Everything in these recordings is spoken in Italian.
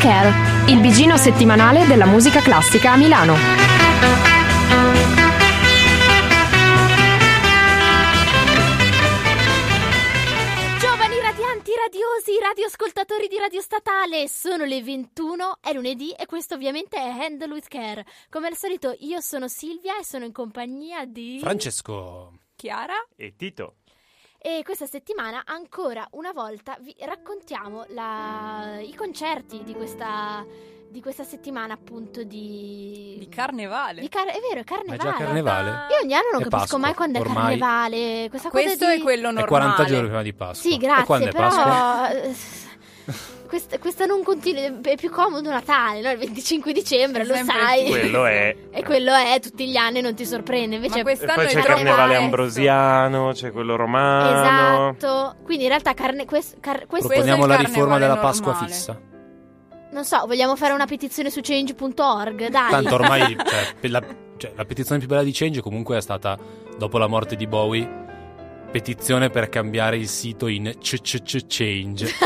Care, il bigino settimanale della musica classica a Milano. Giovani radianti, radiosi, radioascoltatori di Radio Statale, sono le 21, è lunedì e questo ovviamente è Handle with Care. Come al solito io sono Silvia e sono in compagnia di... Francesco. Chiara? E Tito? E questa settimana ancora una volta vi raccontiamo la- i concerti di questa, di questa settimana appunto di... Di carnevale. di car- è vero, è Ma è carnevale. già carnevale? Io ogni anno non È capisco Pasqua, mai quando è ormai. carnevale. Questa cosa Questo di... è quello È normale. 40 giorni prima di Pasqua. Sì, E quando grazie, è Pasqua? Questa, questa non continua, è più comodo Natale, no? Il 25 dicembre, lo sai. Quello è. E quello è, tutti gli anni non ti sorprende, invece E poi c'è il carnevale ambrosiano, c'è quello romano. Esatto. Quindi in realtà carne, quest- car- questo Proponiamo la Questo è il riforma della carnevale Pasqua normale. fissa. non so, vogliamo fare una petizione su change.org, dai. Tanto ormai cioè, la, cioè, la petizione più bella di Change comunque è stata, dopo la morte di Bowie, petizione per cambiare il sito in CCC-Change.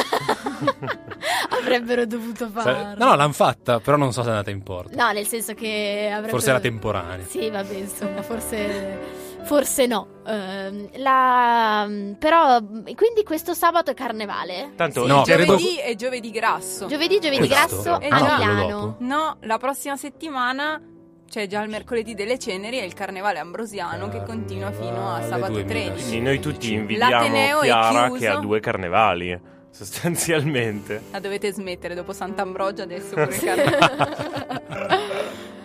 Avrebbero dovuto farlo. no, no, l'hanno fatta, però non so se è andata in porto. No, nel senso che avrebbero... Forse era temporanea. Sì, vabbè, insomma, forse... Forse no. Ehm, la... Però, quindi questo sabato è carnevale? Tanto Sì. No, credo- Giovedì è giovedì grasso. Giovedì, giovedì Questo? grasso Eh, a Milano. No, la prossima settimana c'è già il mercoledì delle ceneri e il carnevale ambrosiano che continua fino a sabato 2016. 13. Quindi noi tutti L'Ateneo invidiamo è Chiara chiuso. che ha due carnevali, sostanzialmente. La dovete smettere dopo Sant'Ambrogio adesso pure il carnevale.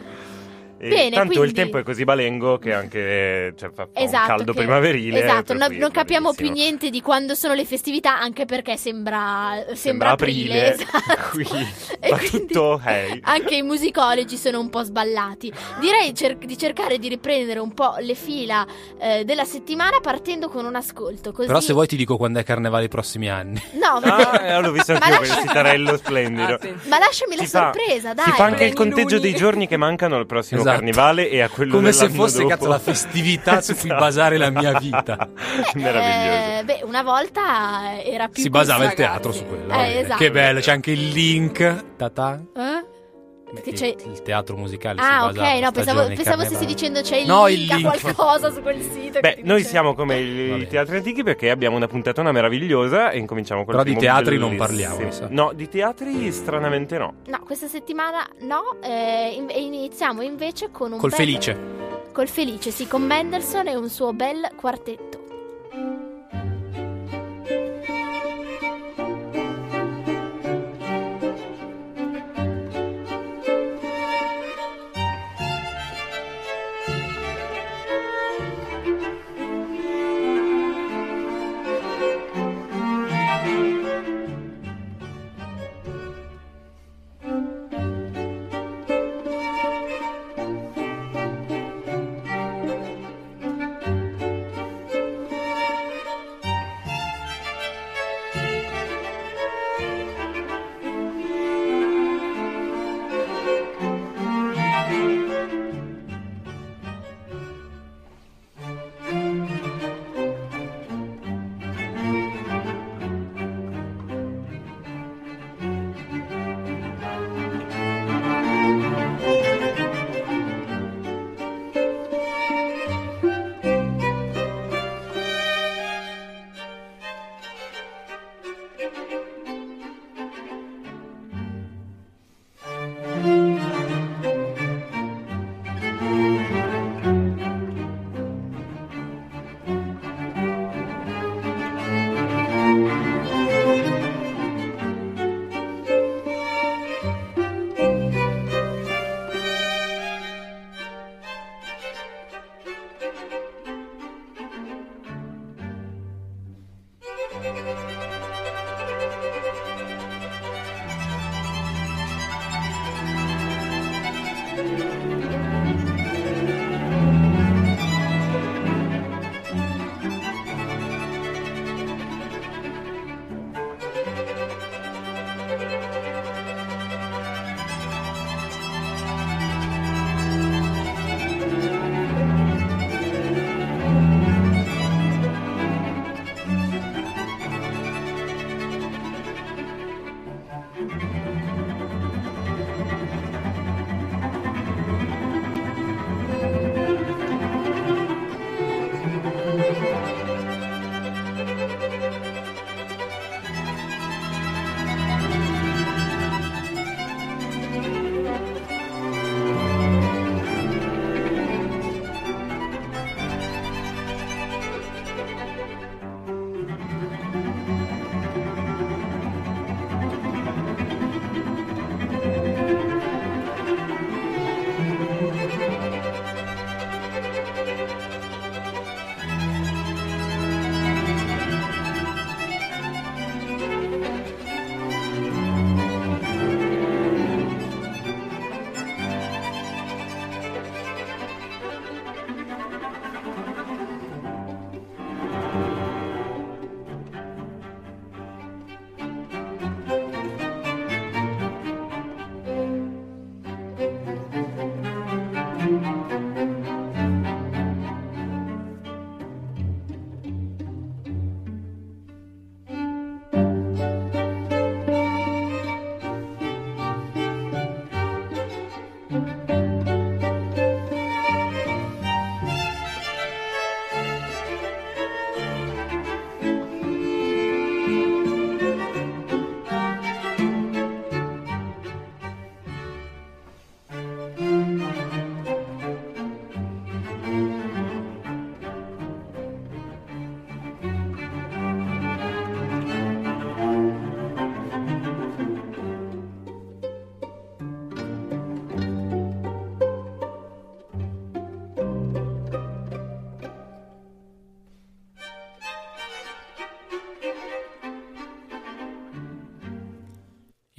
Bene, tanto quindi- il tempo è così balengo che anche cioè, fa, fa un Esatto, caldo che- primaverile. Esatto, non va capiamo più niente di quando sono le festività, anche perché sembra, sembra, Sembra aprile, esatto. qui E quindi tutto hey. Anche i musicologi sono un po' sballati. Direi cer- di cercare di riprendere un po' le fila eh, della settimana partendo con un ascolto. Così... Però se vuoi ti dico quando è carnevale i prossimi anni. No. Ah, eh, l'ho visto anch'io lascia- quel sitarello splendido. Attenzione. Ma lasciami la Si fa- sorpresa, dai. Si fa anche il conteggio dei giorni che mancano al prossimo Esatto. Carnevale e a quello Come se fosse dopo. cazzo la festività su cui Esatto. basare la mia vita. Meraviglioso. Eh, beh, una volta era più Si basava il ragazzi. teatro su quello. Eh, bene. esatto. Che bello, c'è anche il link. Ta-ta. Eh? Il, c'è- il teatro musicale si Ah, ok, no, pensavo, pensavo stessi dicendo c'è il No, link, il a link. qualcosa su quel sito. Beh, noi dice- siamo come i, bene. teatri antichi perché abbiamo una puntatona meravigliosa e incominciamo con Però di teatri non parliamo, mi sa. No, di teatri stranamente no. No, questa settimana no, eh, in- iniziamo invece con un Col bel- Felice. Col Felice, sì, con Mendelssohn e un suo bel quartetto.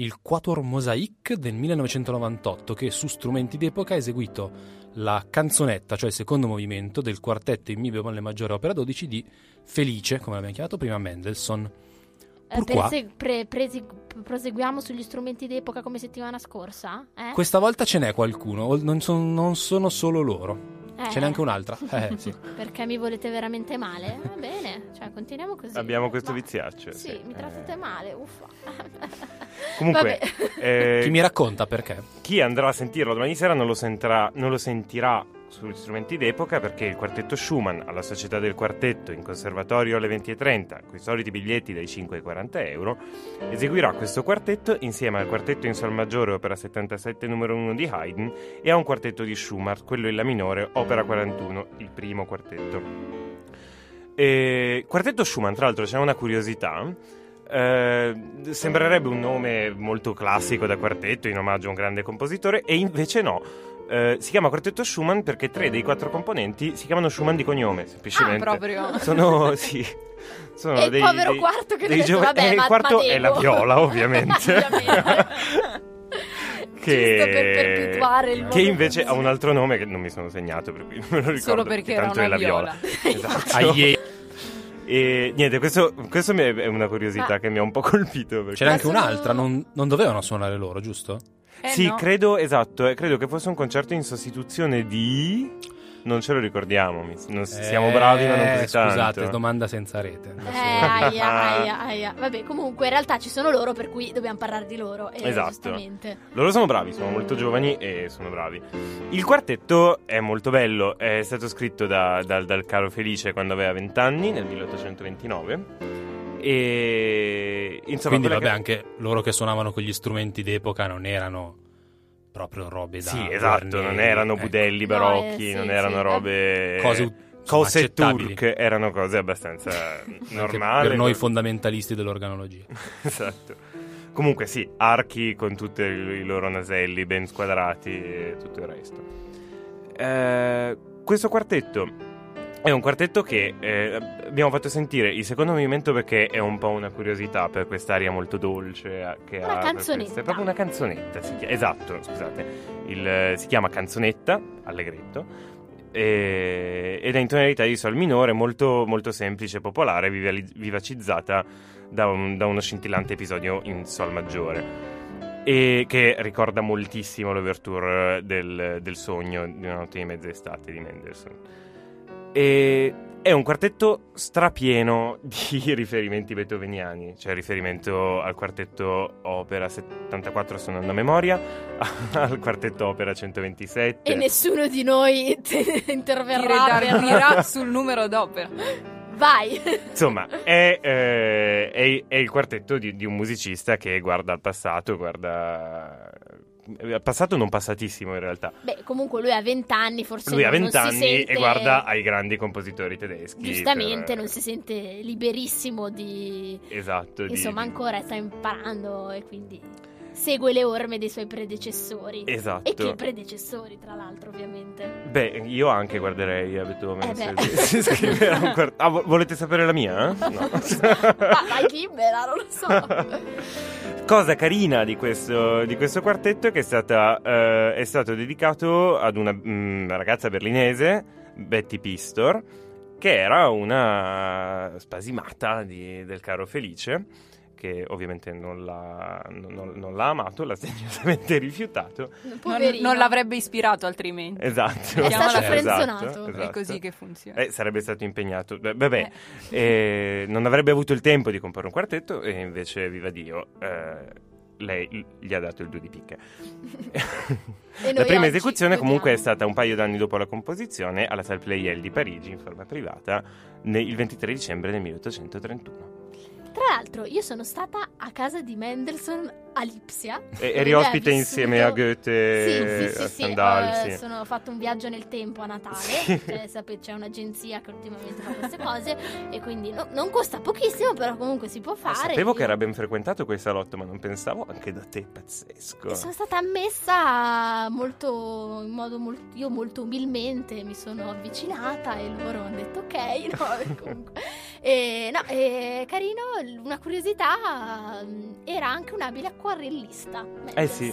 Il Quator Mosaic del 1998 che su strumenti d'epoca ha eseguito la canzonetta, cioè il secondo movimento del quartetto in Mi bemolle maggiore opera 12 di Felice, come l'abbiamo chiamato prima Mendelssohn. Eh, perse- pre- presi- proseguiamo sugli strumenti d'epoca come settimana scorsa? Eh? Questa volta ce n'è qualcuno, non, son- non sono solo loro, Eh, ce n'è anche un'altra. Eh, sì. Perché mi volete veramente male? Va bene, cioè continuiamo così. Abbiamo questo Ma- viziaccio. Sì, mi trattate Eh, male, uffa. Comunque, eh, Chi mi racconta perché? chi andrà a sentirlo domani sera non lo, sentirà, non lo sentirà sugli strumenti d'epoca perché il quartetto Schumann alla Società del Quartetto in conservatorio alle 20.30 con i soliti biglietti dai 5 ai 40 euro eseguirà questo quartetto insieme al quartetto in sol maggiore opera 77 numero 1 di Haydn e a un quartetto di Schumann quello in la minore opera 41 il primo quartetto. E, quartetto Schumann tra l'altro c'è una curiosità eh, sembrerebbe un nome molto classico da quartetto in omaggio a un grande compositore e invece no Eh, si chiama quartetto Schumann perché tre dei quattro componenti si chiamano Schumann di cognome semplicemente Ah, proprio. sono sì sono E il dei, povero dei- quarto che dei deve- giovani- vabbè, eh, il ma- quarto ma è la viola ovviamente, Ovviamente. che, Giusto per perpetuare il che invece ha un altro nome che non mi sono segnato per cui non me lo ricordo Solo perché era tanto una è la viola. esatto Aie. e niente questo, questo è una curiosità Ma- che mi ha un po' colpito perché- C'era anche sono- un'altra, non, non dovevano suonare loro, giusto? Eh, sì, no. credo, esatto, eh, credo che fosse un concerto in sostituzione di... Non ce lo ricordiamo, non- siamo bravi ma non Eh, così Scusate, tanto. domanda senza rete. Eh, aia, aia, aia. Vabbè, comunque in realtà ci sono loro, per cui dobbiamo parlare di loro. eh, Esatto. Loro sono bravi, sono molto giovani e sono bravi. Il quartetto è molto bello, è stato scritto da- dal- dal caro Felice quando aveva 20 anni, nel 1829. E insomma, Quindi vabbè, che- anche loro che suonavano con gli strumenti d'epoca non erano proprio robe da Sì, esatto, Guarneri, non erano ecco. budelli No, barocchi, eh, non sì, erano sì. robe... Cose Cose accettabili. turche, erano cose abbastanza normali. per noi fondamentalisti dell'organologia. esatto. Comunque sì, archi con tutti i loro naselli ben squadrati e tutto il resto. Eh, questo quartetto è un quartetto che eh, abbiamo fatto sentire il secondo movimento perché è un po' una curiosità per quest'aria molto dolce eh, che Una ha. per canzonetta. È proprio una canzonetta, si chia- esatto, scusate. Il- si chiama canzonetta, allegretto. e- ed è in tonalità di sol minore molto, molto semplice, popolare, vivacizzata da, un- da uno scintillante episodio in sol maggiore e che ricorda moltissimo l'overture del, del sogno di una notte di mezz'estate di Mendelssohn. E è un quartetto strapieno di riferimenti beethoveniani, cioè riferimento al quartetto opera 74 suonando a memoria, al quartetto opera 127. E nessuno di noi interverrà. per- sul numero d'opera. Vai. Insomma, è, eh, è- è il quartetto di, di un musicista che guarda al passato, guarda... Passato non passatissimo in realtà. Beh, comunque lui ha 20 anni, forse Lui ha non- non 20 si anni sente- e guarda ai grandi compositori tedeschi. Giustamente per- non si sente liberissimo di... Esatto. Insomma, di- ancora sta imparando e quindi segue le orme dei suoi predecessori. Esatto. E che predecessori, tra l'altro, ovviamente. Beh, io anche guarderei a Beethoven Eh se, beh. se scriveva un quart- Ah, vo- volete sapere la mia? eh? No. Ma vai libera, non lo so. Cosa carina di questo, di questo quartetto è che è, stata, eh, è stato dedicato ad una mm, ragazza berlinese, Betty Pistor, che era una spasimata di- del caro Felice, che ovviamente non l'ha, non- non l'ha amato, l'ha segnosamente rifiutato. Non, Poverino. non l'avrebbe ispirato altrimenti. Esatto. È stato Esatto, frenzonato. esatto. È così che funziona. Eh, sarebbe stato impegnato. Beh, Vabbè, eh, non avrebbe avuto il tempo di comporre un quartetto e invece, viva Dio, eh, lei gli ha dato il due di picche. La prima esecuzione comunque è stata un paio d'anni dopo la composizione alla Salle Pleyel di Parigi in forma privata ne- il 23 dicembre del 1831. Tra l'altro, io sono stata a casa di Mendelssohn a Lipsia. E, eri ospite insieme a Goethe Sì, sì, a sì, sì. Eh, sì. sono- ho fatto un viaggio nel tempo a Natale. Sì. Cioè, sapete, c'è un'agenzia che ultimamente fa queste cose. E quindi no- non costa pochissimo, però comunque si può fare. Sapevo che Io- era ben frequentato quel salotto, ma non pensavo anche da te, pazzesco. Sono stata ammessa molto, in modo molto, io molto umilmente mi sono avvicinata e loro hanno detto ok, no, e comunque. E, no, e, carino, una curiosità, mm, era anche un abile acquarellista. Eh sì.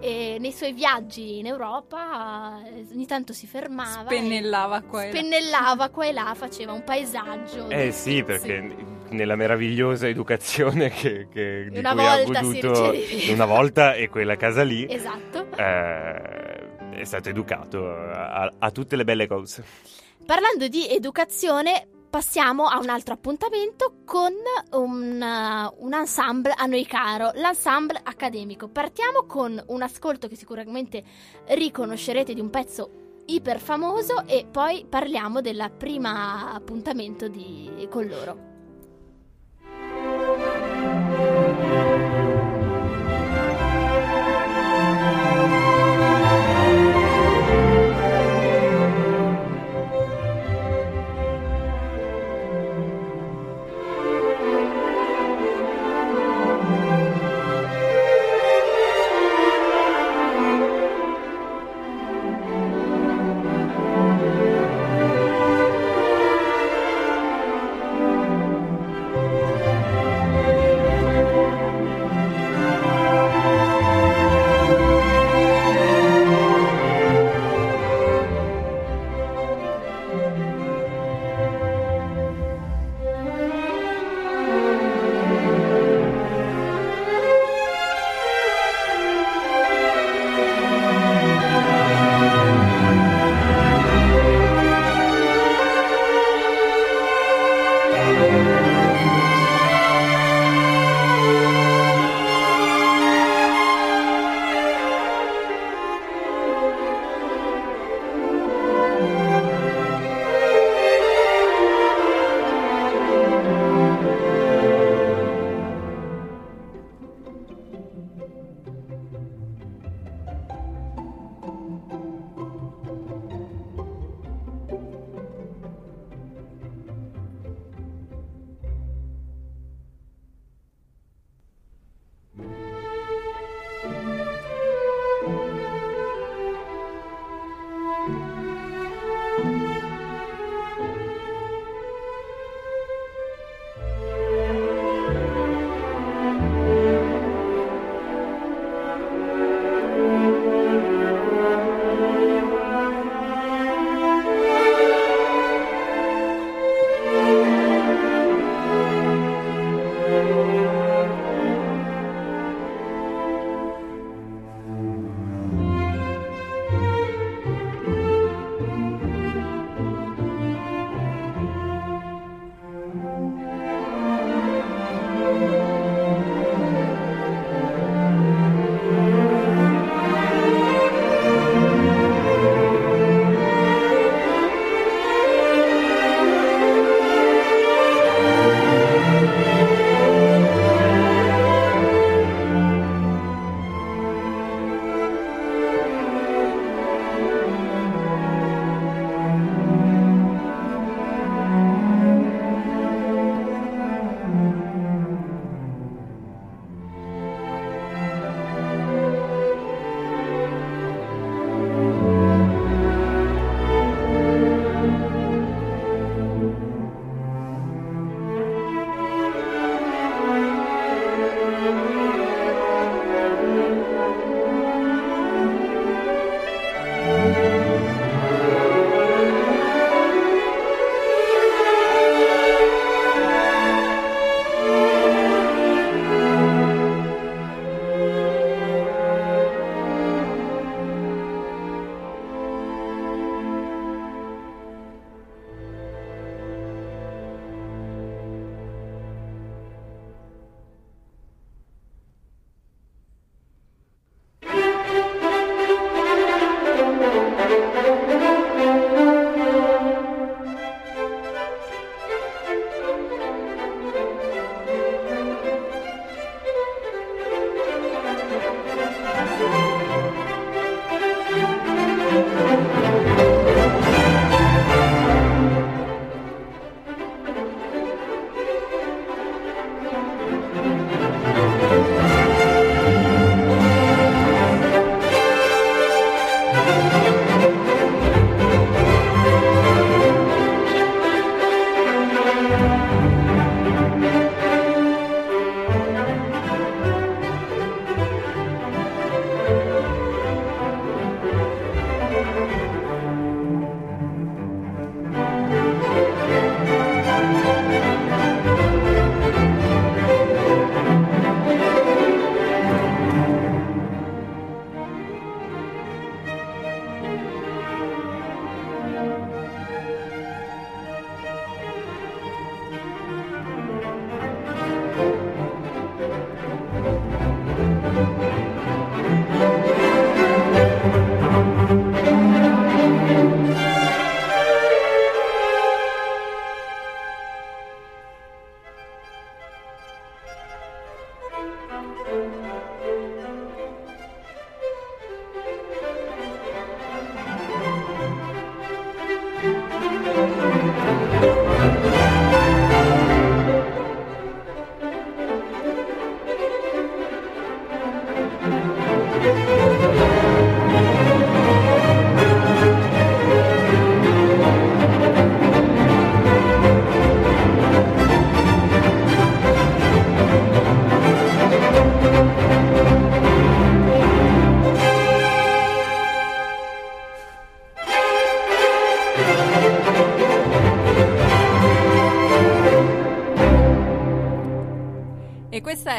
E nei suoi viaggi in Europa eh, ogni tanto si fermava. Spennellava qua e là. Spennellava qua e là, faceva un paesaggio. Eh sì, perché nella meravigliosa educazione che, che- di Una cui ha goduto una volta e quella casa lì, Esatto. eh, è stato educato a, a tutte le belle cose. Parlando di educazione, passiamo a un altro appuntamento con un, uh, un ensemble a noi caro, l'ensemble accademico. Partiamo con un ascolto che sicuramente riconoscerete di un pezzo iper famoso e poi parliamo del primo appuntamento di- con loro.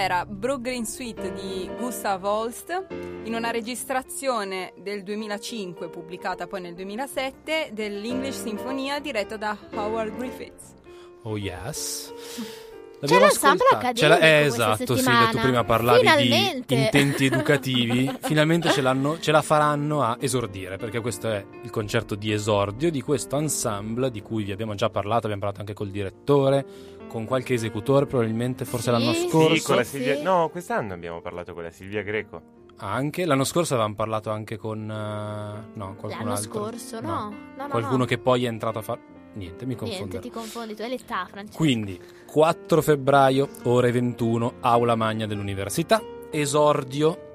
Era Brook Green Suite di Gustav Holst in una registrazione del 2005 pubblicata poi nel 2007 dell'English Sinfonia diretta da Howard Griffiths. Oh yes. L'abbiamo l'ensemble ascoltata. C'è la- accademico eh, esatto, sì, settimana. che tu prima parlavi Finalmente. di intenti educativi. Finalmente ce, l'hanno- ce la faranno a esordire, perché questo è il concerto di esordio di questo ensemble di cui vi abbiamo già parlato, abbiamo parlato anche col direttore, con qualche esecutore probabilmente, forse Sì, l'anno scorso. Sì, con la Sì. Silvia... No, quest'anno abbiamo parlato con la Silvia Greco. Anche l'anno scorso avevamo parlato anche con eh, no, qualcun L'anno altro. scorso, no. No, no, Qualcuno no. che poi è entrato a fare niente, mi Niente, confondo. ti confondi, tu hai l'età, Francesco. Quindi 4 febbraio, ore 21, aula magna dell'università, esordio,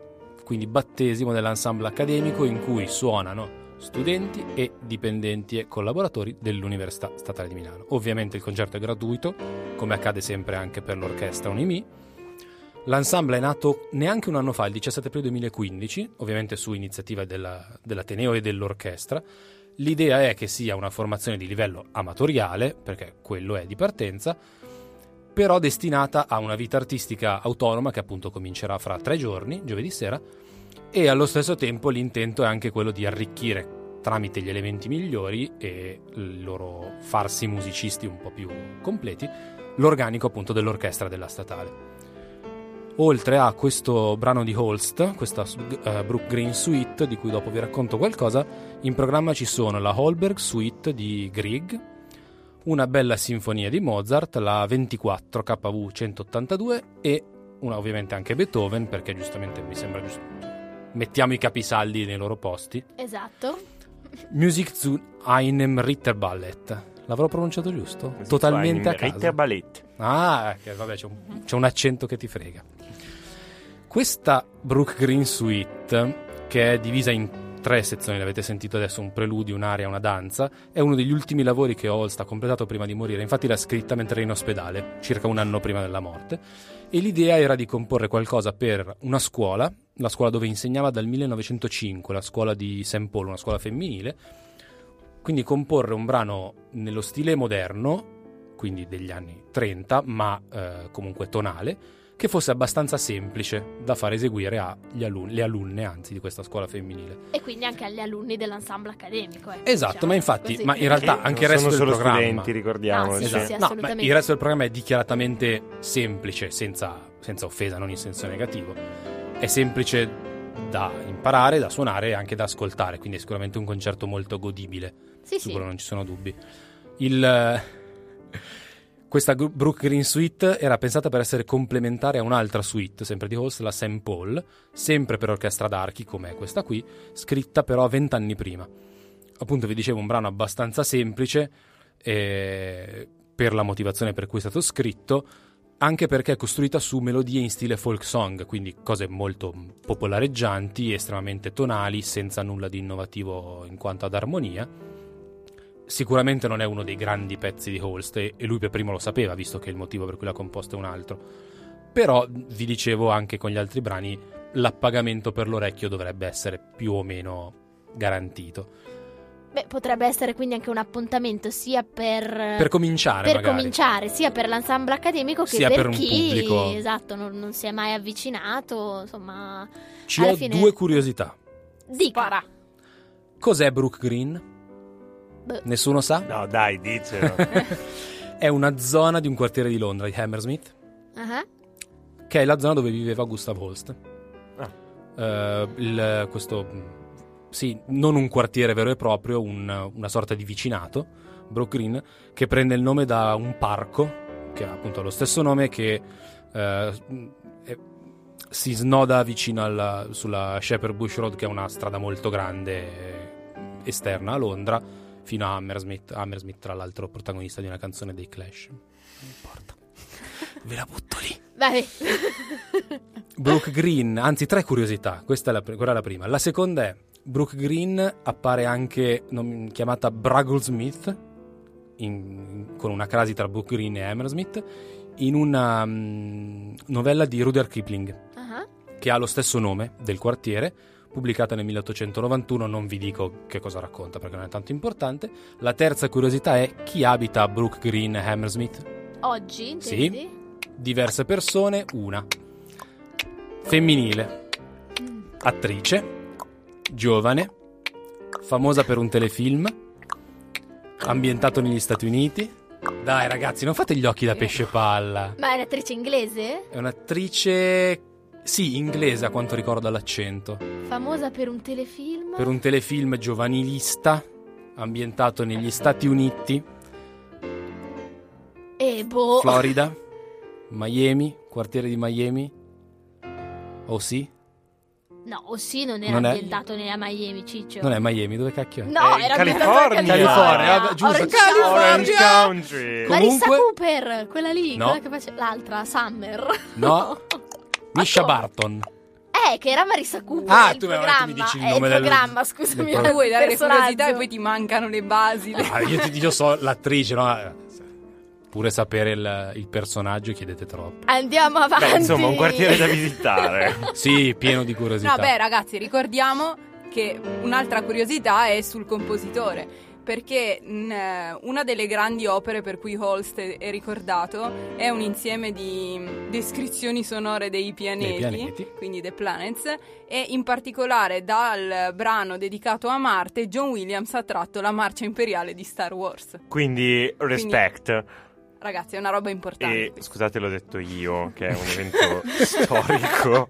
quindi battesimo dell'ensemble accademico in cui suonano studenti e dipendenti e collaboratori dell'Università Statale di Milano. Ovviamente il concerto è gratuito, come accade sempre anche per l'orchestra Unimi. L'ensemble è nato neanche un anno fa, il 17 aprile 2015, ovviamente su iniziativa della- dell'Ateneo e dell'orchestra. L'idea è che sia una formazione di livello amatoriale, perché quello è di partenza, però destinata a una vita artistica autonoma che appunto comincerà fra tre giorni, giovedì sera, e allo stesso tempo l'intento è anche quello di arricchire tramite gli elementi migliori e il loro farsi musicisti un po' più completi, l'organico appunto dell'orchestra della statale. Oltre a questo brano di Holst, questa eh, Brook Green Suite, di cui dopo vi racconto qualcosa, in programma ci sono la Holberg Suite di Grieg, una bella sinfonia di Mozart, la 24 KV 182 e una ovviamente anche Beethoven, perché giustamente mi sembra giusto. Mettiamo i capisaldi nei loro posti. Esatto. Musik zu einem Ritterballet. L'avrò pronunciato giusto? Totalmente a caso. Ritter Ballet. Ah, che vabbè, c'è un, c'è un accento che ti frega. Questa Brook Green Suite, che è divisa in tre sezioni, l'avete sentito adesso, un preludio, un'aria, una danza, è uno degli ultimi lavori che Holst ha completato prima di morire. Infatti l'ha scritta mentre era in ospedale, circa un anno prima della morte. E l'idea era di comporre qualcosa per una scuola, la scuola dove insegnava dal 1905, la scuola di St. Paul, una scuola femminile. Quindi comporre un brano nello stile moderno, quindi degli anni 30, ma eh, comunque tonale, che fosse abbastanza semplice da far eseguire alle alunne anzi, di questa scuola femminile. E quindi anche agli alunni dell'ensemble accademico. ecco, Esatto, diciamo, ma infatti, così. ma in realtà Che anche il resto sono del solo programma... studenti, ricordiamo. Ah, sì, Esatto. sì, No, ma assolutamente. il resto del programma è dichiaratamente semplice, senza, senza offesa, non in senso negativo. È semplice da imparare, da suonare e anche da ascoltare, quindi è sicuramente un concerto molto godibile. Sì, su sì. quello non ci sono dubbi. Il, eh, questa Gru- Brook Green Suite era pensata per essere complementare a un'altra suite, sempre di Holst, la St. Paul, sempre per orchestra d'archi, come questa qui, scritta però vent'anni prima. Appunto, vi dicevo, un brano abbastanza semplice eh, per la motivazione per cui è stato scritto, anche perché è costruita su melodie in stile folk song, quindi cose molto popolareggianti, estremamente tonali, senza nulla di innovativo in quanto ad armonia. Sicuramente non è uno dei grandi pezzi di Holst e lui per primo lo sapeva, visto che il motivo per cui l'ha composto è un altro. Però, vi dicevo anche con gli altri brani, l'appagamento per l'orecchio dovrebbe essere più o meno garantito. Beh, potrebbe essere quindi anche un appuntamento sia per, Per cominciare, per magari. cominciare, sia per l'ensemble accademico che Sia per, per un chi pubblico. esatto, non, non si è mai avvicinato. Insomma, Ci ho fine- due curiosità. dica. Spara. Cos'è Brook Green? Beh. Nessuno sa? No, dai, dicelo. È una zona di un quartiere di Londra, di Hammersmith, Ah, che è la zona dove viveva Gustav Holst. Ah. Eh, il- questo, sì, non un quartiere vero e proprio, un- una sorta di vicinato, Brook Green, che prende il nome da un parco, che ha appunto lo stesso nome, che eh, è- si snoda vicino alla, sulla Shepherd Bush Road, che è una strada molto grande eh, esterna a Londra, fino a Hammersmith. Hammersmith, tra l'altro, protagonista di una canzone dei Clash. Non importa. Ve la butto lì. Vai. Brooke Green, anzi tre curiosità, questa è la, quella è la prima. La seconda è, Brooke Green appare anche nom- chiamata Bragglesmith, in- con una crasi tra Brooke Green e Hammersmith, in una mm, novella di Rudyard Kipling, Ah, che ha lo stesso nome del quartiere, pubblicata nel 1891, non vi dico che cosa racconta perché non è tanto importante. La terza curiosità è chi abita a Brooke Green e Hammersmith? Oggi, Sì. Diverse persone, una femminile, attrice, giovane, famosa per un telefilm, ambientato negli Stati Uniti. Dai ragazzi, non fate gli occhi da pesce palla. Ma è un'attrice inglese? È un'attrice, sì, inglese a quanto ricordo l'accento, Famosa per un telefilm? per un telefilm giovanilista ambientato negli Stati Uniti, E boh. Florida, Miami, quartiere di Miami. Oh sì? No, o sì, non era Non è- ambientato nella Miami, Ciccio. Non è Miami, dove cacchio è? No, È era California. California, vabbè, giusto. Orange Orange County. Country. Marissa Comunque- Cooper, quella lì, No. quella che face... l'altra, Summer. No. Misha come? Barton. Eh, che era Marissa Cooper. Ah, il tu mi- programma. mi dici il È nome del- programma, scusami. del vuoi dare curiosità e poi ti mancano le basi. Ah, io, ti- io so l'attrice, no? Pure sapere il, il personaggio chiedete troppo. Andiamo avanti. Beh, insomma, un quartiere da visitare. Sì, pieno di curiosità. No, beh, ragazzi, ricordiamo che un'altra curiosità è sul compositore. Perché mh, eh, una delle grandi opere per cui Holst è è ricordato è un insieme di mh, descrizioni sonore dei pianeti, pianeti. quindi The Planets, e in particolare dal brano dedicato a Marte, John Williams ha tratto la marcia imperiale di Star Wars. Quindi, respect. Ragazzi, è una roba importante. E scusate, l'ho detto io, che è un evento storico.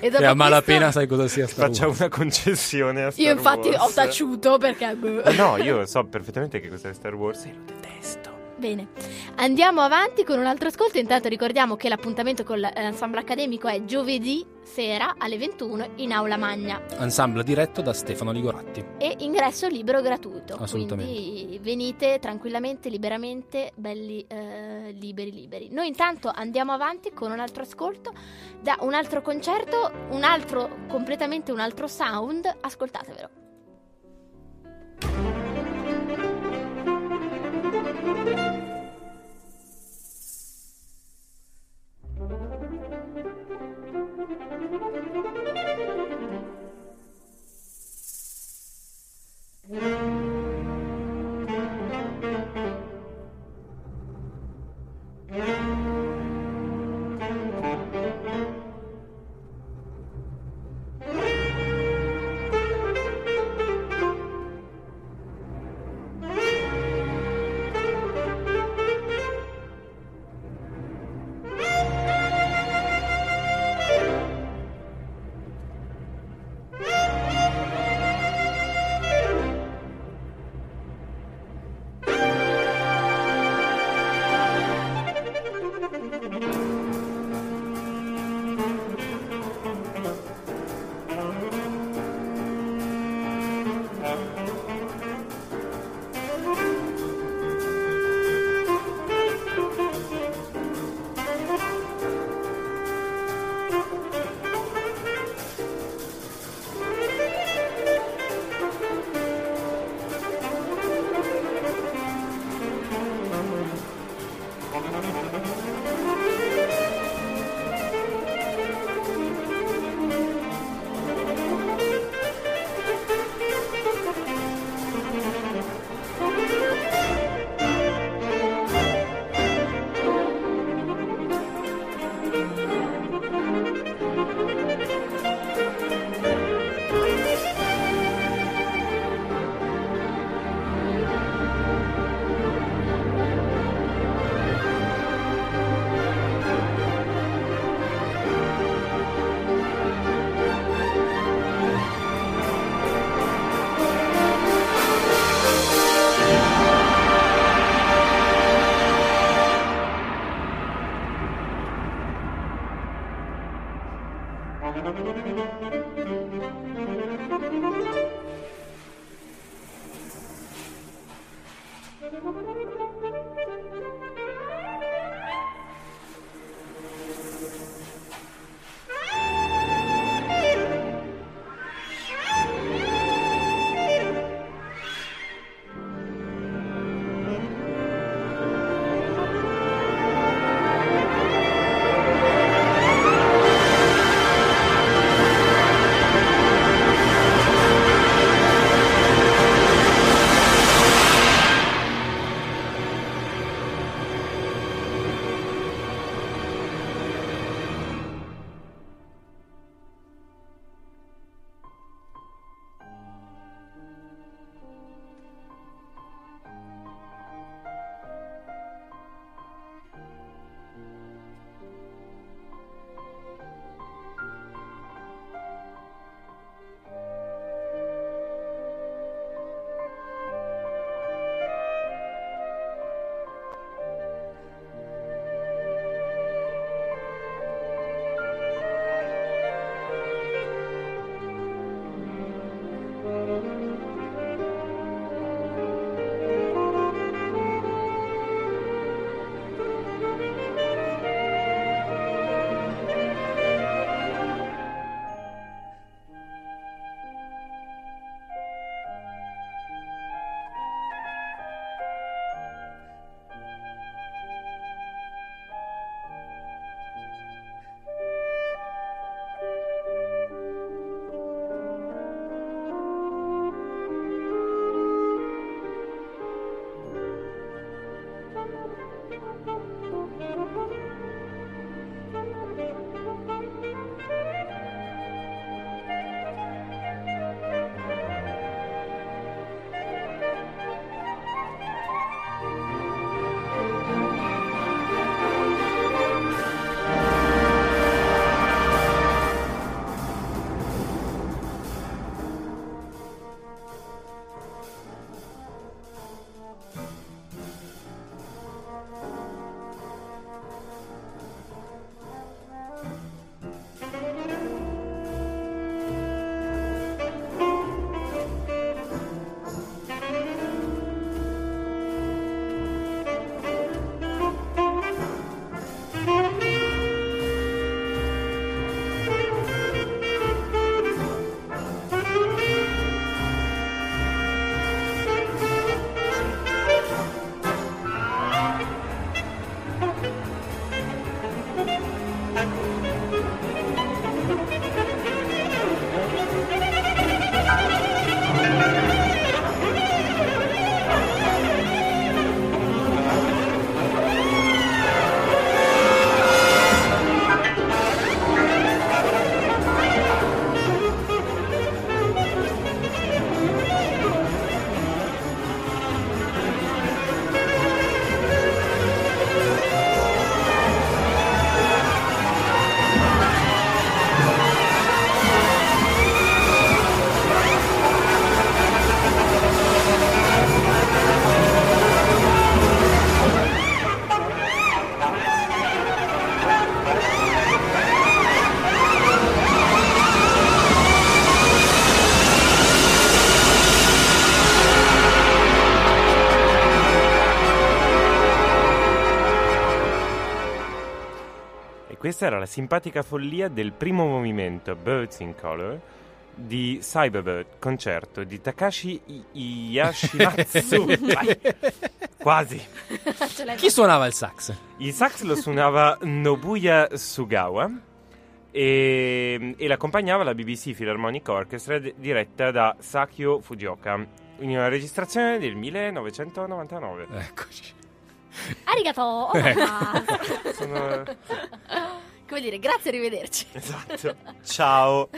E dopo Che a malapena questo- sai cosa sia Star Facciamo Wars. una concessione a Star Io infatti Wars. ho taciuto perché... No, io so perfettamente che cos'è Star Wars e lo detesto. Bene, andiamo avanti con un altro ascolto. Intanto ricordiamo che l'appuntamento con l'ensemble eh, accademico è giovedì sera alle 21 in Aula Magna. Ensemble diretto da Stefano Ligoratti. E ingresso libero gratuito. Assolutamente. Quindi venite tranquillamente, liberamente, belli eh, liberi liberi. Noi intanto andiamo avanti con un altro ascolto da un altro concerto, un altro completamente un altro sound, ascoltatevelo. Questa era la simpatica follia del primo movimento Birds in Color di Cyberbird, concerto di Takashi I- Yashimatsu. Vai. Quasi. Chi suonava il sax? Il sax lo suonava Nobuya Sugawa e, e l'accompagnava la BBC Philharmonic Orchestra d- diretta da Sakio Fujioka in una registrazione del 1999. Eccoci. Arigato! Ecco. Sono... Come dire, grazie, arrivederci. Esatto. Ciao.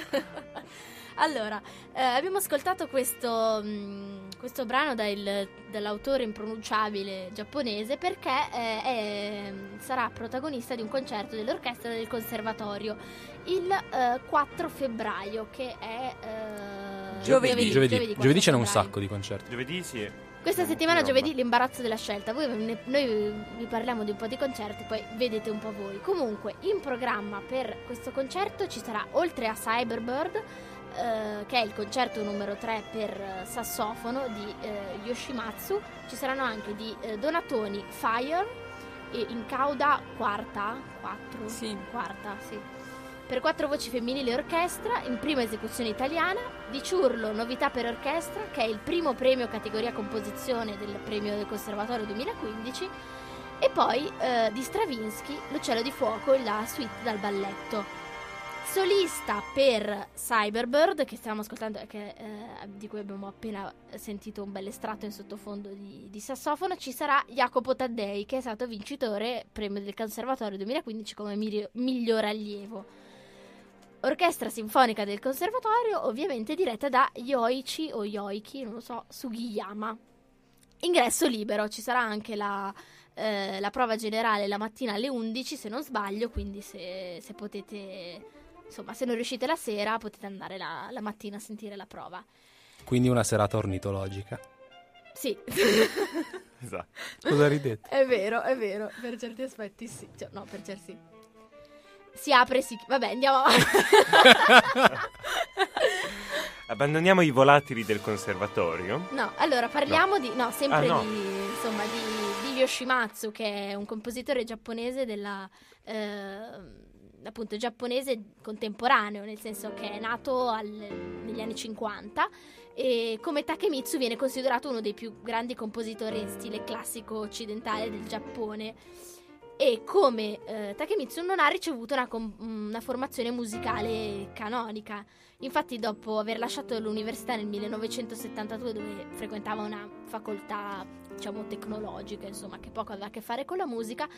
Allora, eh, abbiamo ascoltato questo, mh, questo brano dal- dall'autore impronunciabile giapponese perché eh, è- sarà protagonista di un concerto dell'orchestra del conservatorio il eh, 4 febbraio, che è eh, Giovedì. Giovedì, 4 Giovedì ce n'è un sacco di concerti. Giovedì sì. Questa settimana, giovedì, l'imbarazzo della scelta. Voi ne- noi vi parliamo di un po' di concerti, poi vedete un po' voi. Comunque, in programma per questo concerto ci sarà, oltre a Cyberbird, eh, che è il concerto numero 3 per eh, sassofono di eh, Yoshimatsu, ci saranno anche di eh, Donatoni Fire e in cauda quarta, 4, Sì. quarta, sì. Per quattro voci femminili e orchestra, in prima esecuzione italiana, di Ciurlo, novità per orchestra, che è il primo premio categoria composizione del premio del Conservatorio 2015, e poi eh, di Stravinsky, L'uccello di fuoco, la suite dal balletto. Solista per Cyberbird, che stiamo ascoltando, che, eh, di cui abbiamo appena sentito un bel estratto in sottofondo di, di sassofono, ci sarà Jacopo Taddei, che è stato vincitore premio del Conservatorio 2015 come miglior allievo. Orchestra sinfonica del conservatorio, ovviamente diretta da Yoichi o Yoiki, non lo so, Sugiyama. Ingresso libero, ci sarà anche la, eh, la prova generale la mattina alle 11 se non sbaglio, quindi se, se potete, insomma, se non riuscite la sera potete andare la, la mattina a sentire la prova. Quindi una serata ornitologica. Sì, Esatto. Cosa ridete? è vero, è vero, per certi aspetti sì, cioè, no, per certi sì. Si apre, si... Vabbè, andiamo avanti. Abbandoniamo i volatili del conservatorio. No, allora parliamo di. No, sempre Ah, no. di. Insomma, di, di Yoshimatsu, che è un compositore giapponese della. eh, appunto giapponese contemporaneo, nel senso che è nato al- negli anni 50 e come Takemitsu viene considerato uno dei più grandi compositori in stile classico occidentale del Giappone e come eh, Takemitsu non ha ricevuto una, com- una formazione musicale canonica. Infatti, dopo aver lasciato l'università nel 1972, dove frequentava una facoltà, diciamo, tecnologica, insomma, che poco aveva a che fare con la musica,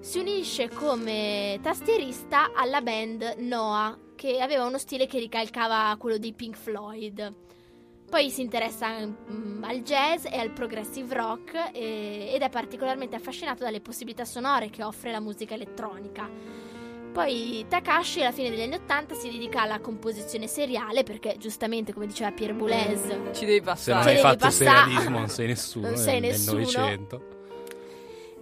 si unisce come tastierista alla band Noah, che aveva uno stile che ricalcava quello dei Pink Floyd. Poi si interessa mm, al jazz e al progressive rock e- ed è particolarmente affascinato dalle possibilità sonore che offre la musica elettronica. Poi Takashi alla fine degli anni Ottanta si dedica alla composizione seriale perché giustamente come diceva Pierre Boulez Ci devi Se non passare. Hai fatto passare. serialismo non sei nessuno Non sei nel, nessuno. nel Novecento.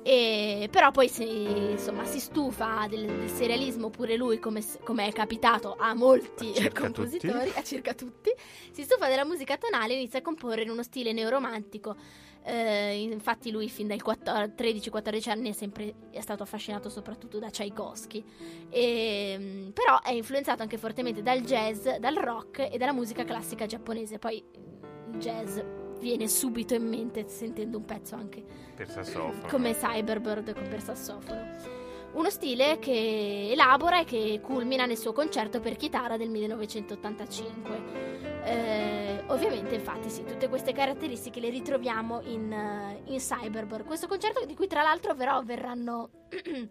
E, però poi si, insomma, si stufa del, del serialismo pure lui, come, come è capitato a molti A compositori, a circa tutti. Si stufa della musica tonale e inizia a comporre in uno stile neoromantico. Eh, infatti lui fin dai 14 13-14 anni è sempre è stato affascinato soprattutto da Tchaikovsky. E, mm, però è influenzato anche fortemente dal jazz, dal rock e dalla musica classica giapponese. Poi mm, il jazz viene subito in mente sentendo un pezzo anche Per sassofono. come Cyberbird per sassofono. Uno stile che elabora e che culmina nel suo concerto per chitarra del 1985. Eh, ovviamente, infatti, sì, tutte queste caratteristiche le ritroviamo in, eh, in Cyberbird. Questo concerto, di cui tra l'altro, però, verranno,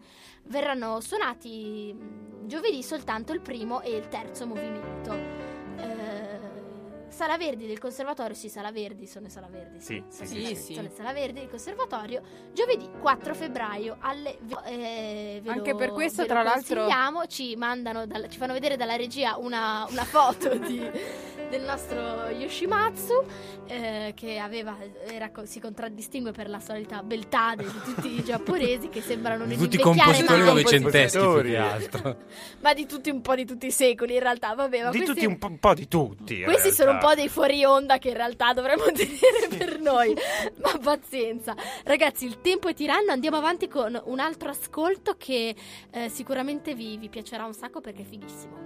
verranno suonati giovedì soltanto il primo e il terzo movimento. Eh, Sala Verdi del conservatorio, sì, Sala Verdi, sono le Sala Verdi. Sì, sì, Sì, sì. sì. Sono le Sala Verdi del conservatorio, giovedì 4 febbraio alle... eh, ve Anche lo- per questo, tra l'altro- ci mandano, dalla- ci fanno vedere dalla regia una, una foto di, del nostro Yoshimatsu, eh, che aveva, era si contraddistingue per la solita beltà di tutti i giapponesi che sembrano non Tutti i invecchiare mai. novecenteschi. Ma di tutti un po' di tutti i secoli in realtà, vabbè, ma Di questi, tutti un po', un po' di tutti. in questi sono un realtà. Po' dei fuori onda che in realtà dovremmo tenere per noi. Ma pazienza. Ragazzi, il tempo è tiranno, andiamo avanti con un altro ascolto che eh, sicuramente vi, vi piacerà un sacco perché è fighissimo.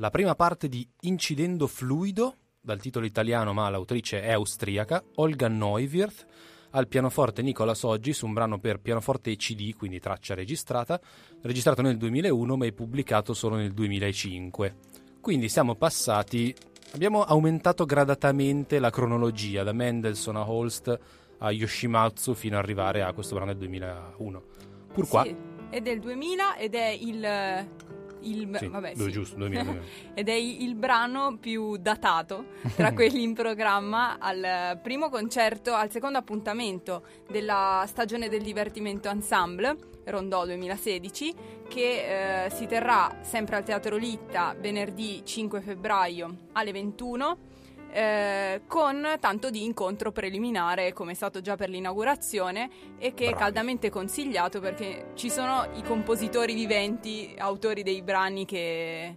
La prima parte di Incidendo Fluido, dal titolo italiano ma l'autrice è austriaca, Olga Neuwirth, al pianoforte Nicola Soggi su un brano per pianoforte e CD, quindi traccia registrata, registrato nel 2001 ma è pubblicato solo nel 2005. Quindi siamo passati, abbiamo aumentato gradatamente la cronologia da Mendelssohn a Holst a Yoshimatsu fino ad arrivare a questo brano del 2001. Pur qua, Sì, è del 2000 ed è il... il sì, vabbè, sì. giusto, 2000, 2000. ed è il brano più datato tra quelli in programma al primo concerto, al secondo appuntamento della stagione del divertimento ensemble, Rondò 2016, che eh, si terrà sempre al Teatro Litta venerdì 5 febbraio alle 21. Eh, con tanto di incontro preliminare come è stato già per l'inaugurazione e che è Bravi. caldamente consigliato perché ci sono i compositori viventi, autori dei brani che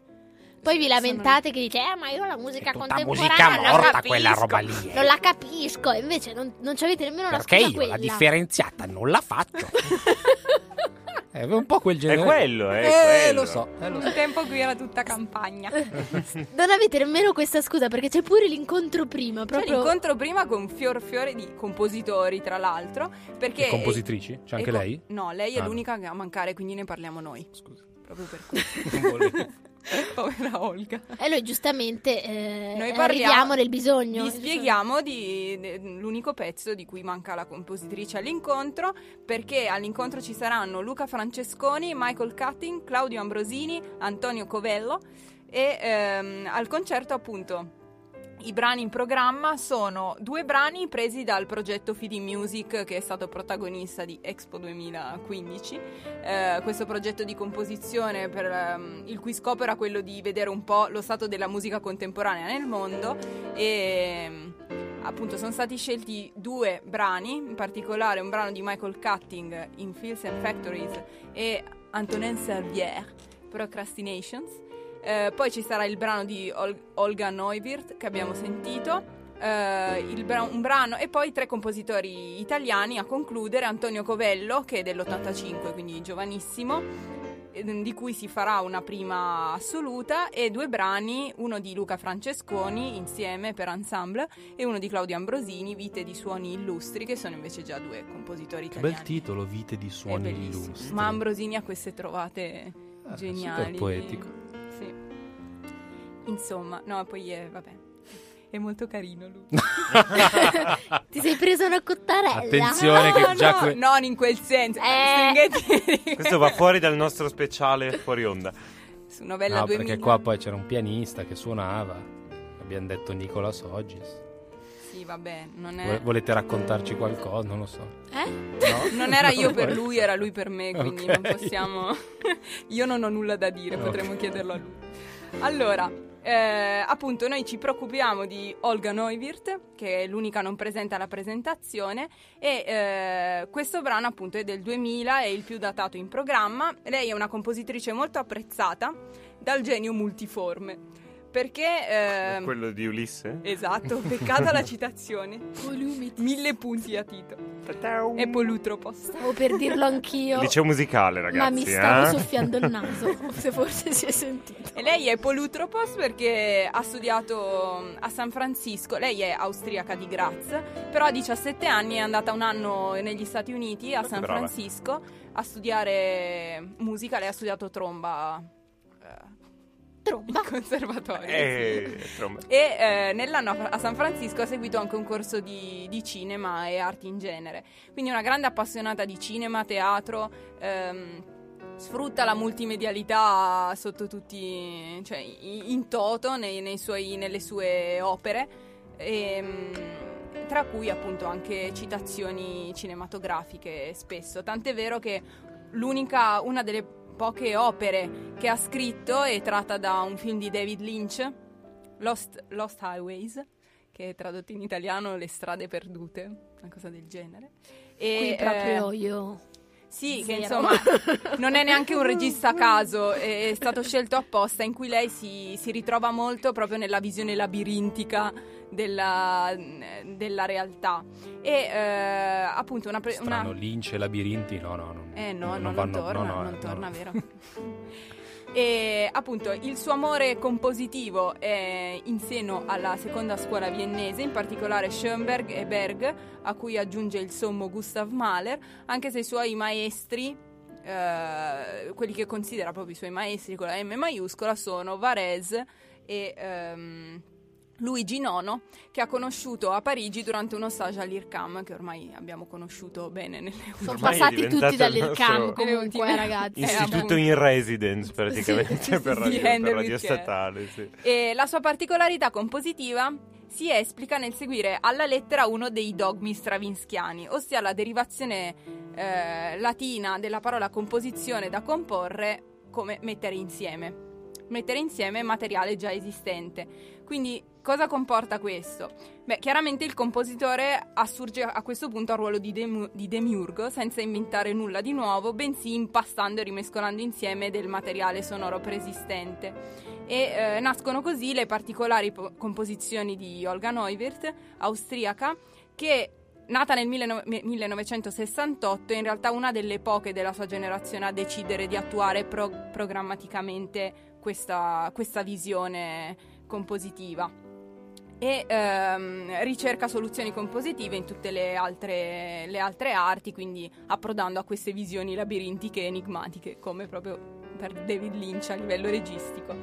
Poi vi sono- lamentate che dite, eh, ma io la musica È tutta contemporanea musica non la morta capisco, quella roba lì, eh. Non la capisco, e invece non, non ci avete nemmeno Perché la io scusa quella. la differenziata non la faccio. È un po' quel È genere. quello, è Eh, quello. lo so, eh, lo so. Un tempo qui era tutta campagna. Non avete nemmeno questa scusa perché c'è pure l'incontro prima, C'è proprio... l'incontro prima con fior fiore di compositori, tra l'altro, perché... E compositrici? C'è anche co- lei? No, lei è Ah, l'unica a mancare, quindi ne parliamo noi. Scusa. Proprio per questo. Non volevo. Povera Olga. E noi giustamente eh, Noi parliamo- nel bisogno. Vi spieghiamo di- de- l'unico pezzo di cui manca la compositrice all'incontro, perché all'incontro ci saranno Luca Francesconi, Michael Cutting, Claudio Ambrosini, Antonio Covello e ehm, al concerto appunto i brani in programma sono due brani presi dal progetto Fidi Music che è stato protagonista di Expo 2015, Eh, questo progetto di composizione per, ehm, il cui scopo era quello di vedere un po' lo stato della musica contemporanea nel mondo e ehm, appunto sono stati scelti due brani, in particolare un brano di Michael Cutting in Fields and Factories e Antonin Servière, Procrastinations. Eh, poi ci sarà il brano di Ol- Olga Neuwirth che abbiamo sentito, eh, bra- un brano e poi tre compositori italiani a concludere, Antonio Covello che è dell'85, quindi giovanissimo, di cui si farà una prima assoluta e due brani, uno di Luca Francesconi insieme per ensemble e uno di Claudio Ambrosini, Vite di suoni illustri, che sono invece già due compositori italiani. bel titolo, Vite di suoni illustri. Ma Ambrosini ha queste trovate Ah, geniali. super poetico. Insomma, no, poi è, vabbè. È molto carino lui. Ti sei presa una cottarella? Attenzione che No, già no, que- non in quel senso. Eh. Questo va fuori dal nostro speciale fuori onda. su novella No, 2000. perché qua poi c'era un pianista che suonava. Abbiamo detto Nicola Soggis. Sì, vabbè, non è Volete raccontarci qualcosa? Non lo so. Eh? No? Non era io per lui, era lui per me, quindi Ok. non possiamo. io non ho nulla da dire, Ok. potremmo chiederlo a lui. Allora, eh, appunto, noi ci preoccupiamo di Olga Neuwirth, che è l'unica non presente alla presentazione, e eh, questo brano, appunto, è del 2000, è il più datato in programma. Lei è una compositrice molto apprezzata dal genio multiforme. Perché. ehm, Quello di Ulisse? Esatto, peccata la citazione. Mille punti a Tito. E Polutropos. Stavo per dirlo anch'io. Liceo musicale, ragazzi. ma mi stavo eh? soffiando il naso, se forse si è sentito. E lei è Polutropos perché ha studiato a San Francisco. Lei è austriaca di Graz, però a 17 anni è andata un anno negli Stati Uniti, a San brava. Francisco, a studiare musica. Lei ha studiato tromba eh, Tromba. in conservatorio. Eh, tromba. E eh, nell'anno a San Francisco ha seguito anche un corso di, di cinema e arti in genere. Quindi una grande appassionata di cinema, teatro, ehm, sfrutta la multimedialità sotto tutti, cioè in toto nei- nei suoi- nelle sue opere. ehm, tra cui appunto anche citazioni cinematografiche spesso, tant'è vero che l'unica, una delle poche opere che ha scritto è tratta da un film di David Lynch, Lost, Lost Highways, che è tradotto in italiano Le strade perdute, una cosa del genere. E, Qui proprio eh, io. Sì, che zero. insomma non è neanche un regista a caso, è stato scelto apposta in cui lei si, si ritrova molto proprio nella visione labirintica della, della realtà. E eh, appunto una... pre- una- Strano, lince, labirinti, no, no. no eh no, non no, non, vanno- torna, no, no, non no. torna, vero? E appunto il suo amore compositivo è in seno alla seconda scuola viennese, in particolare Schoenberg e Berg, a cui aggiunge il sommo Gustav Mahler, anche se i suoi maestri, eh, quelli che considera proprio i suoi maestri con la M maiuscola, sono Varese e ehm, Luigi Nono, che ha conosciuto a Parigi durante uno stage all'IRCAM, che ormai abbiamo conosciuto bene nelle Sono Ormai passati tutti dall'IRCAM comunque, ultime- ragazzi. Istituto in residence praticamente Sì, sì, per, sì, radio, di per radio statale. Sì. E la sua particolarità compositiva si esplica nel seguire alla lettera uno dei dogmi stravinskiani, ossia la derivazione eh, latina della parola composizione da comporre come mettere insieme. Mettere insieme materiale già esistente. Quindi cosa comporta questo? Beh, chiaramente il compositore assurge a questo punto al ruolo di, demu- di demiurgo senza inventare nulla di nuovo, bensì impastando e rimescolando insieme del materiale sonoro preesistente e eh, nascono così le particolari po- composizioni di Olga Neuwirth, austriaca, che nata nel 19- 1968 è in realtà una delle poche della sua generazione a decidere di attuare pro- programmaticamente questa, questa visione compositiva e ehm, ricerca soluzioni compositive in tutte le altre, le altre arti, quindi approdando a queste visioni labirintiche e enigmatiche, come proprio per David Lynch a livello registico.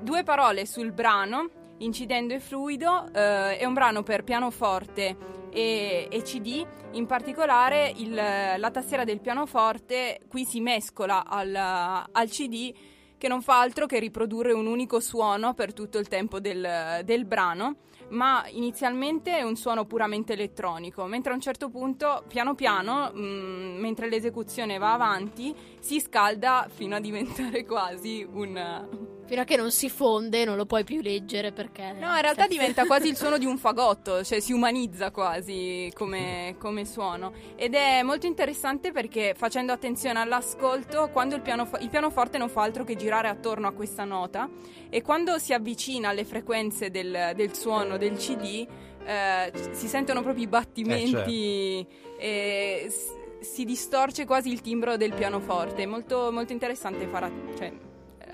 Due parole sul brano, Incidendo e Fluido, eh, è un brano per pianoforte e, e CD, in particolare il- la tastiera del pianoforte qui si mescola al, al CD che non fa altro che riprodurre un unico suono per tutto il tempo del, del brano, ma inizialmente è un suono puramente elettronico, mentre a un certo punto, piano piano, mh, mentre l'esecuzione va avanti, si scalda fino a diventare quasi un... Fino a che non si fonde, non lo puoi più leggere perché... No, in realtà diventa quasi il suono di un fagotto, cioè si umanizza quasi come, come suono. Ed è molto interessante perché facendo attenzione all'ascolto, quando il, pianofo- il pianoforte non fa altro che girare attorno a questa nota e quando si avvicina alle frequenze del, del suono del CD, eh, si sentono proprio i battimenti e s- si distorce quasi il timbro del pianoforte. È molto, molto interessante fare... a- cioè,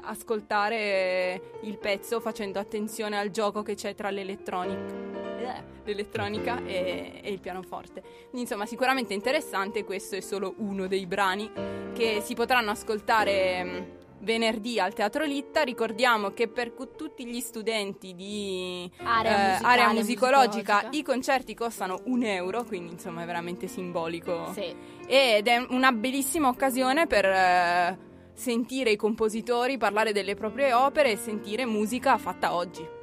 ascoltare il pezzo facendo attenzione al gioco che c'è tra l'elettronica, eh, l'elettronica e, e il pianoforte. Quindi, insomma, sicuramente interessante. Questo è solo uno dei brani che si potranno ascoltare mh, venerdì al Teatro Litta. Ricordiamo che per tutti gli studenti di Area, eh, musicale, area musicologica, musicologica. i concerti costano un euro, quindi insomma è veramente simbolico Sì. ed è una bellissima occasione per eh, sentire i compositori parlare delle proprie opere e sentire musica fatta oggi.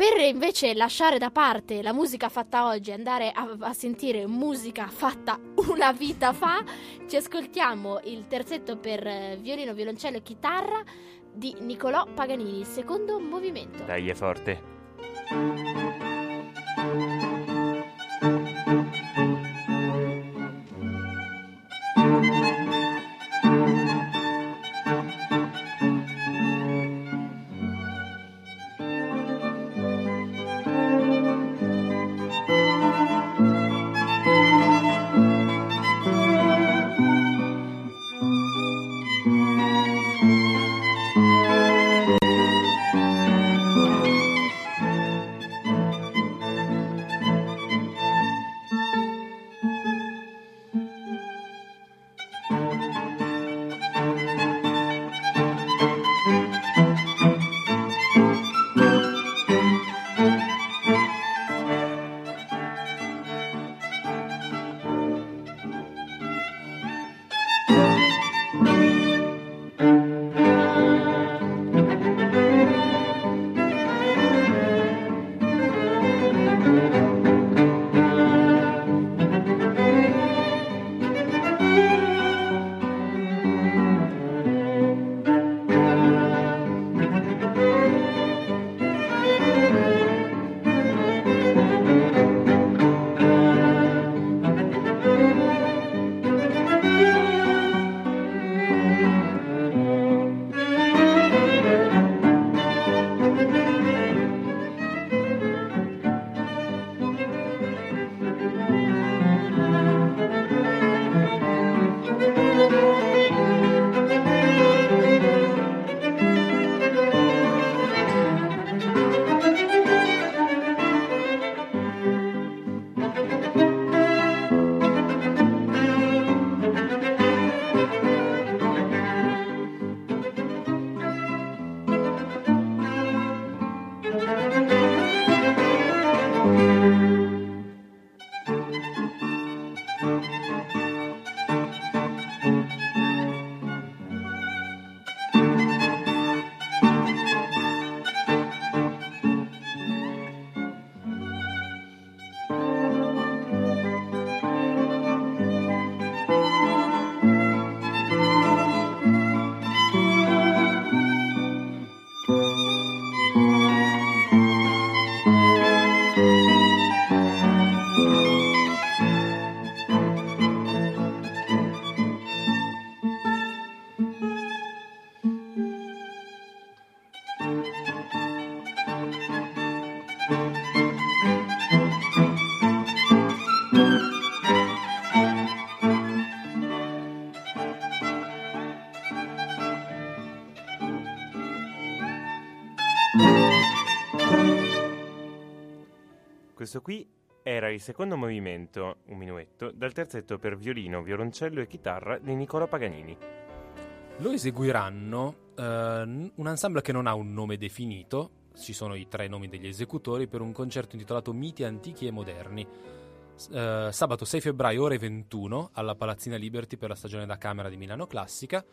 Per invece lasciare da parte la musica fatta oggi e andare a, a sentire musica fatta una vita fa, ci ascoltiamo il terzetto per eh, violino, violoncello e chitarra di Niccolò Paganini, il secondo movimento. Dai, è forte. Questo qui era il secondo movimento, un minuetto, dal terzetto per violino, violoncello e chitarra di Nicola Paganini. Lo eseguiranno eh, un ensemble che non ha un nome definito, ci sono i tre nomi degli esecutori, per un concerto intitolato Miti antichi e moderni. Eh, sabato 6 febbraio, ore 21, alla Palazzina Liberty per la stagione da camera di Milano Classica.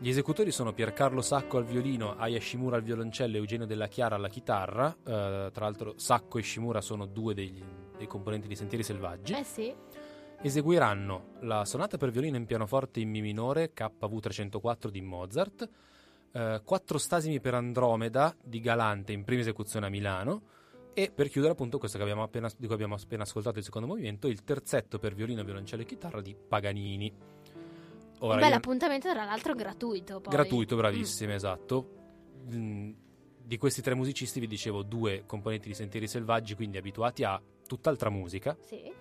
Gli esecutori sono Piercarlo Sacco al violino, Aya Shimura al violoncello e Eugenio Della Chiara alla chitarra. Eh, tra l'altro Sacco e Shimura sono due degli- dei componenti di Sentieri Selvaggi. Eh sì. Eseguiranno la sonata per violino in pianoforte in Mi minore KV 304 di Mozart, eh, quattro stasimi per Andromeda di Galante in prima esecuzione a Milano e per chiudere appunto questo che abbiamo appena, di cui abbiamo appena ascoltato il secondo movimento, il terzetto per violino, violoncello e chitarra di Paganini. Ora, Un bel io- appuntamento, tra l'altro, gratuito. Poi. gratuito, bravissime, esatto. Mm, Di questi tre musicisti vi dicevo due componenti di Sentieri Selvaggi, quindi abituati a tutt'altra musica, Mm, Sì.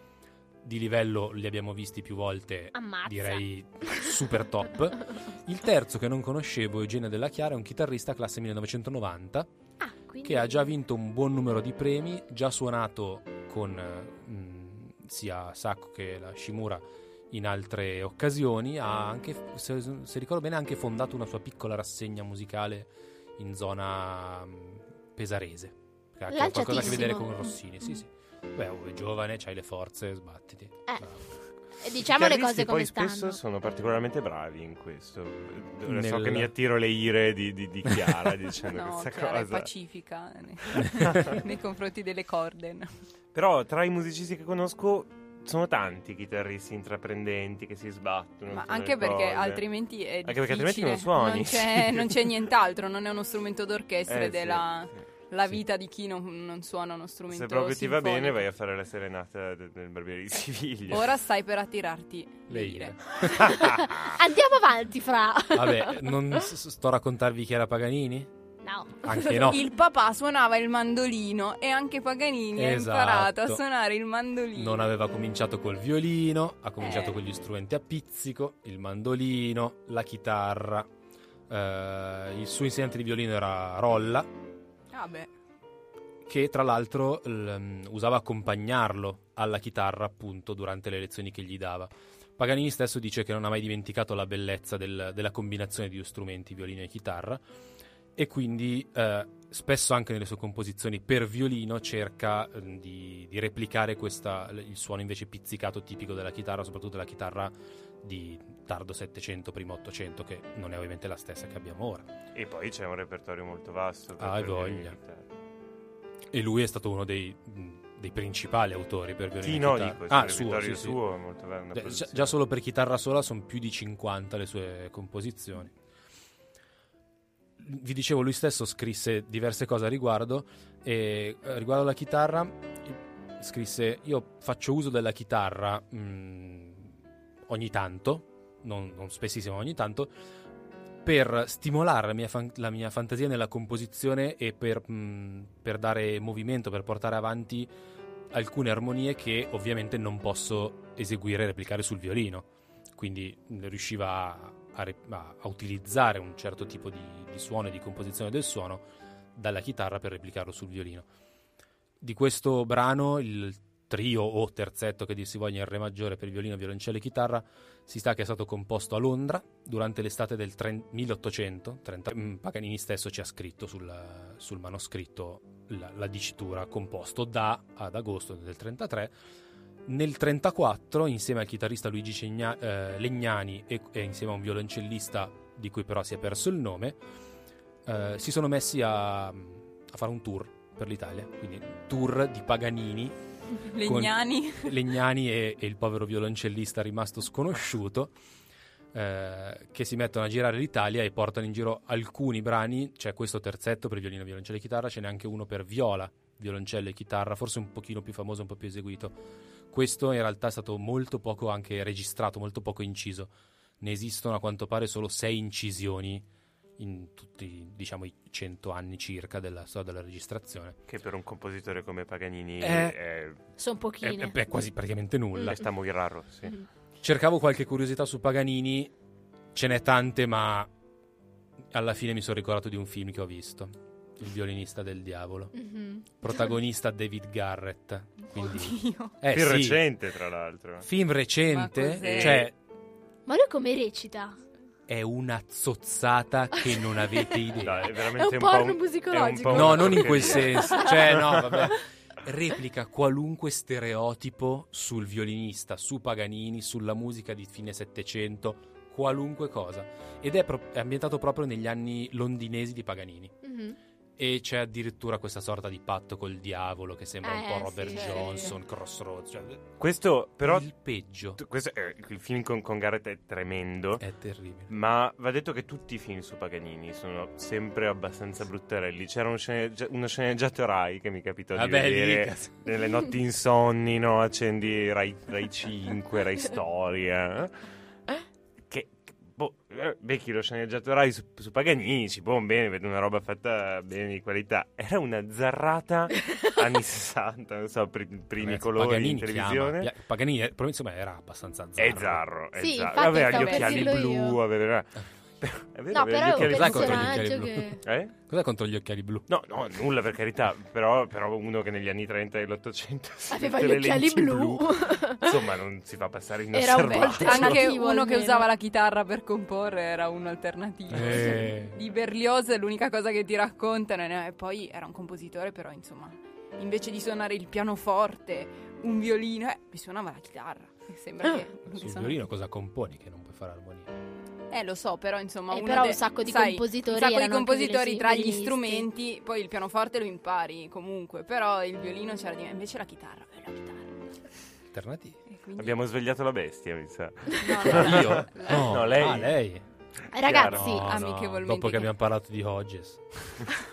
di livello li abbiamo visti più volte Ammazza. direi super top. Il terzo che non conoscevo, Eugenio Della Chiara, è un chitarrista classe 1990 Ah, quindi... che ha già vinto un buon numero di premi, già suonato con mh, sia Sacco che la Shimura in altre occasioni, ha anche, se, se ricordo bene, ha anche fondato una sua piccola rassegna musicale in zona mh, pesarese. Che ha qualcosa a che vedere con. Rossini, sì sì. Beh, oh, è giovane, c'hai le forze, sbattiti. Eh. Bravo. E diciamo le cose come poi stanno. spesso sono particolarmente bravi in questo. Ora so Nel- che mi attiro le ire di, di- di Chiara dicendo No, questa Chiara è cosa. pacifica nei, nei confronti delle Corden. Però tra i musicisti che conosco sono tanti chitarristi intraprendenti che si sbattono. Ma anche perché cose. altrimenti è Anche perché altrimenti non difficile. suoni. Non c'è, non c'è nient'altro, non è uno strumento d'orchestra Eh, ed è sì, la, sì. la Sì. vita di chi non, non suona uno strumento Se proprio ti va sinfonico. bene vai a fare la serenata de- del Barbiere di Siviglia. Ora stai per attirarti Le ire. Andiamo avanti, fra. Vabbè, non sto a raccontarvi chi era Paganini? No. Anche no. Il papà suonava il mandolino e anche Paganini Esatto. ha imparato a suonare il mandolino. Non aveva cominciato col violino, ha cominciato Eh. con gli strumenti a pizzico, il mandolino, la chitarra. eh, il suo insegnante di violino era Rolla, Ah beh, che tra l'altro l- usava accompagnarlo alla chitarra appunto durante le lezioni che gli dava. Paganini stesso dice che non ha mai dimenticato la bellezza del- della combinazione di due strumenti, violino e chitarra, e quindi eh, spesso anche nelle sue composizioni per violino cerca eh, di, di replicare questa- il suono invece pizzicato tipico della chitarra, soprattutto della chitarra di tardo 700, primo 800, che non è ovviamente la stessa che abbiamo ora. E poi c'è un repertorio molto vasto. Ah, voglia. E lui è stato uno dei, dei principali autori per violino Sì, no, chitarra. dico, ah, suo, sì, sì. suo è molto bello. già, già solo per chitarra sola sono più di 50 le sue composizioni. Vi dicevo, lui stesso scrisse diverse cose a riguardo e eh, riguardo alla chitarra scrisse io faccio uso della chitarra mm, ogni tanto, non, non spessissimo ogni tanto, per stimolare la mia, fan- la mia fantasia nella composizione e per, mm, per dare movimento, per portare avanti alcune armonie che ovviamente non posso eseguire e replicare sul violino. Quindi mh, riusciva a, a a- utilizzare un certo tipo di, di suono e di composizione del suono dalla chitarra per replicarlo sul violino. Di questo brano il trio o terzetto che dir si voglia in re maggiore per violino, violoncello e chitarra, si sa che è stato composto a Londra durante l'estate del tre- 1800. 30 mm, Paganini stesso ci ha scritto sul, sul manoscritto la, la dicitura composto da ad agosto del 33. Nel 34, insieme al chitarrista Luigi Cegna- eh, Legnani e, e insieme a un violoncellista di cui però si è perso il nome, eh, si sono messi a, a fare un tour per l'Italia, quindi tour di Paganini Legnani. Legnani e, e il povero violoncellista rimasto sconosciuto eh, che si mettono a girare l'Italia e portano in giro alcuni brani, c'è questo terzetto per violino, violoncello e chitarra, ce n'è anche uno per viola, violoncello e chitarra, forse un pochino più famoso, un po' più eseguito. Questo in realtà è stato molto poco anche registrato, molto poco inciso. Ne esistono a quanto pare solo sei incisioni in tutti diciamo i cento anni circa della storia della registrazione. Che per un compositore come Paganini Eh, è, Sono pochine. è- è quasi praticamente nulla. è sta muy raro. Sì. Mhm. Cercavo qualche curiosità su Paganini, ce n'è tante, ma alla fine mi sono ricordato di un film che ho visto. Il violinista del diavolo. Mhm. Protagonista David Garrett. Quindi, Oddio. eh, Più sì, recente, tra l'altro. Film Ma recente, cos'è? cioè Ma lui come recita? è una zozzata che non avete idea. Dai, è È veramente un po' porno un- musicologico. un po' No, non in quel senso. Cioè, no, vabbè. Replica qualunque stereotipo sul violinista, su Paganini, sulla musica di fine Settecento, qualunque cosa. Ed è, pro- è ambientato proprio negli anni londinesi di Paganini. Mhm. E c'è addirittura questa sorta di patto col diavolo che sembra un Eh, po' Robert sì, Johnson, Crossroads. Cioè, Questo, però, il peggio. t- questo è- il film con, con Garrett è tremendo. È terribile. Ma va detto che tutti i film su Paganini sono sempre abbastanza bruttarelli. C'era un sceneggia- uno sceneggiato Rai che mi capitò di Vabbè, vedere nelle notti insonni, no? Accendi Rai, Rai 5, Rai Storia. Boh, eh, becchi lo sceneggiato Rai su, su Paganini, dici, boh, bene, vedo una roba fatta bene di qualità. Era una zarrata anni 60, non so, pri- primi Ragazzi, colori Paganini in televisione. chiama- Paganini, però, insomma, era abbastanza zarro. È zarro, è Sì, zarro. Aveva gli occhiali blu, aveva... È vero, No, però gli è occhiali blu. contro gli occhiali che... Eh? Cos'è contro gli occhiali blu? No, no, nulla per carità, però, però uno che negli anni 30 dell'Ottocento si Aveva gli occhiali lenti blu. Insomma, non si fa passare Era un inosservato. Anche uno che almeno. usava la chitarra per comporre era un alternativo. Eh. Di Berlioz è l'unica cosa che ti raccontano. E poi era un compositore, però insomma, invece di suonare il pianoforte, un violino, eh, mi suonava la chitarra. Mi Sembra che Sul violino cosa componi che non puoi fare armonia? Eh, lo so, però insomma, Eh, uno però de- un sacco di sai, compositori un sacco di compositori tra gli strumenti, poi il pianoforte lo impari comunque, però il violino c'era di invece la chitarra, eh, la chitarra. Alternativi. Quindi- Abbiamo svegliato la bestia, mi sa. No, no, Io? no. No, lei. Ah, lei. Ragazzi, No, no, amichevolmente dopo che abbiamo parlato di Hodges.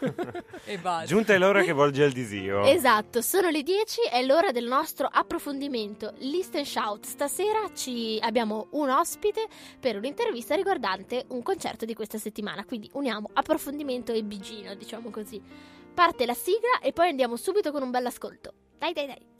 E basta. Giunta è l'ora che volge al disio. Esatto, sono le 10, è l'ora del nostro approfondimento. List and Shout. Stasera ci abbiamo un ospite per un'intervista riguardante un concerto di questa settimana. Quindi uniamo approfondimento e bigino, diciamo così. Parte la sigla e poi andiamo subito con un bel ascolto. Dai, dai, dai.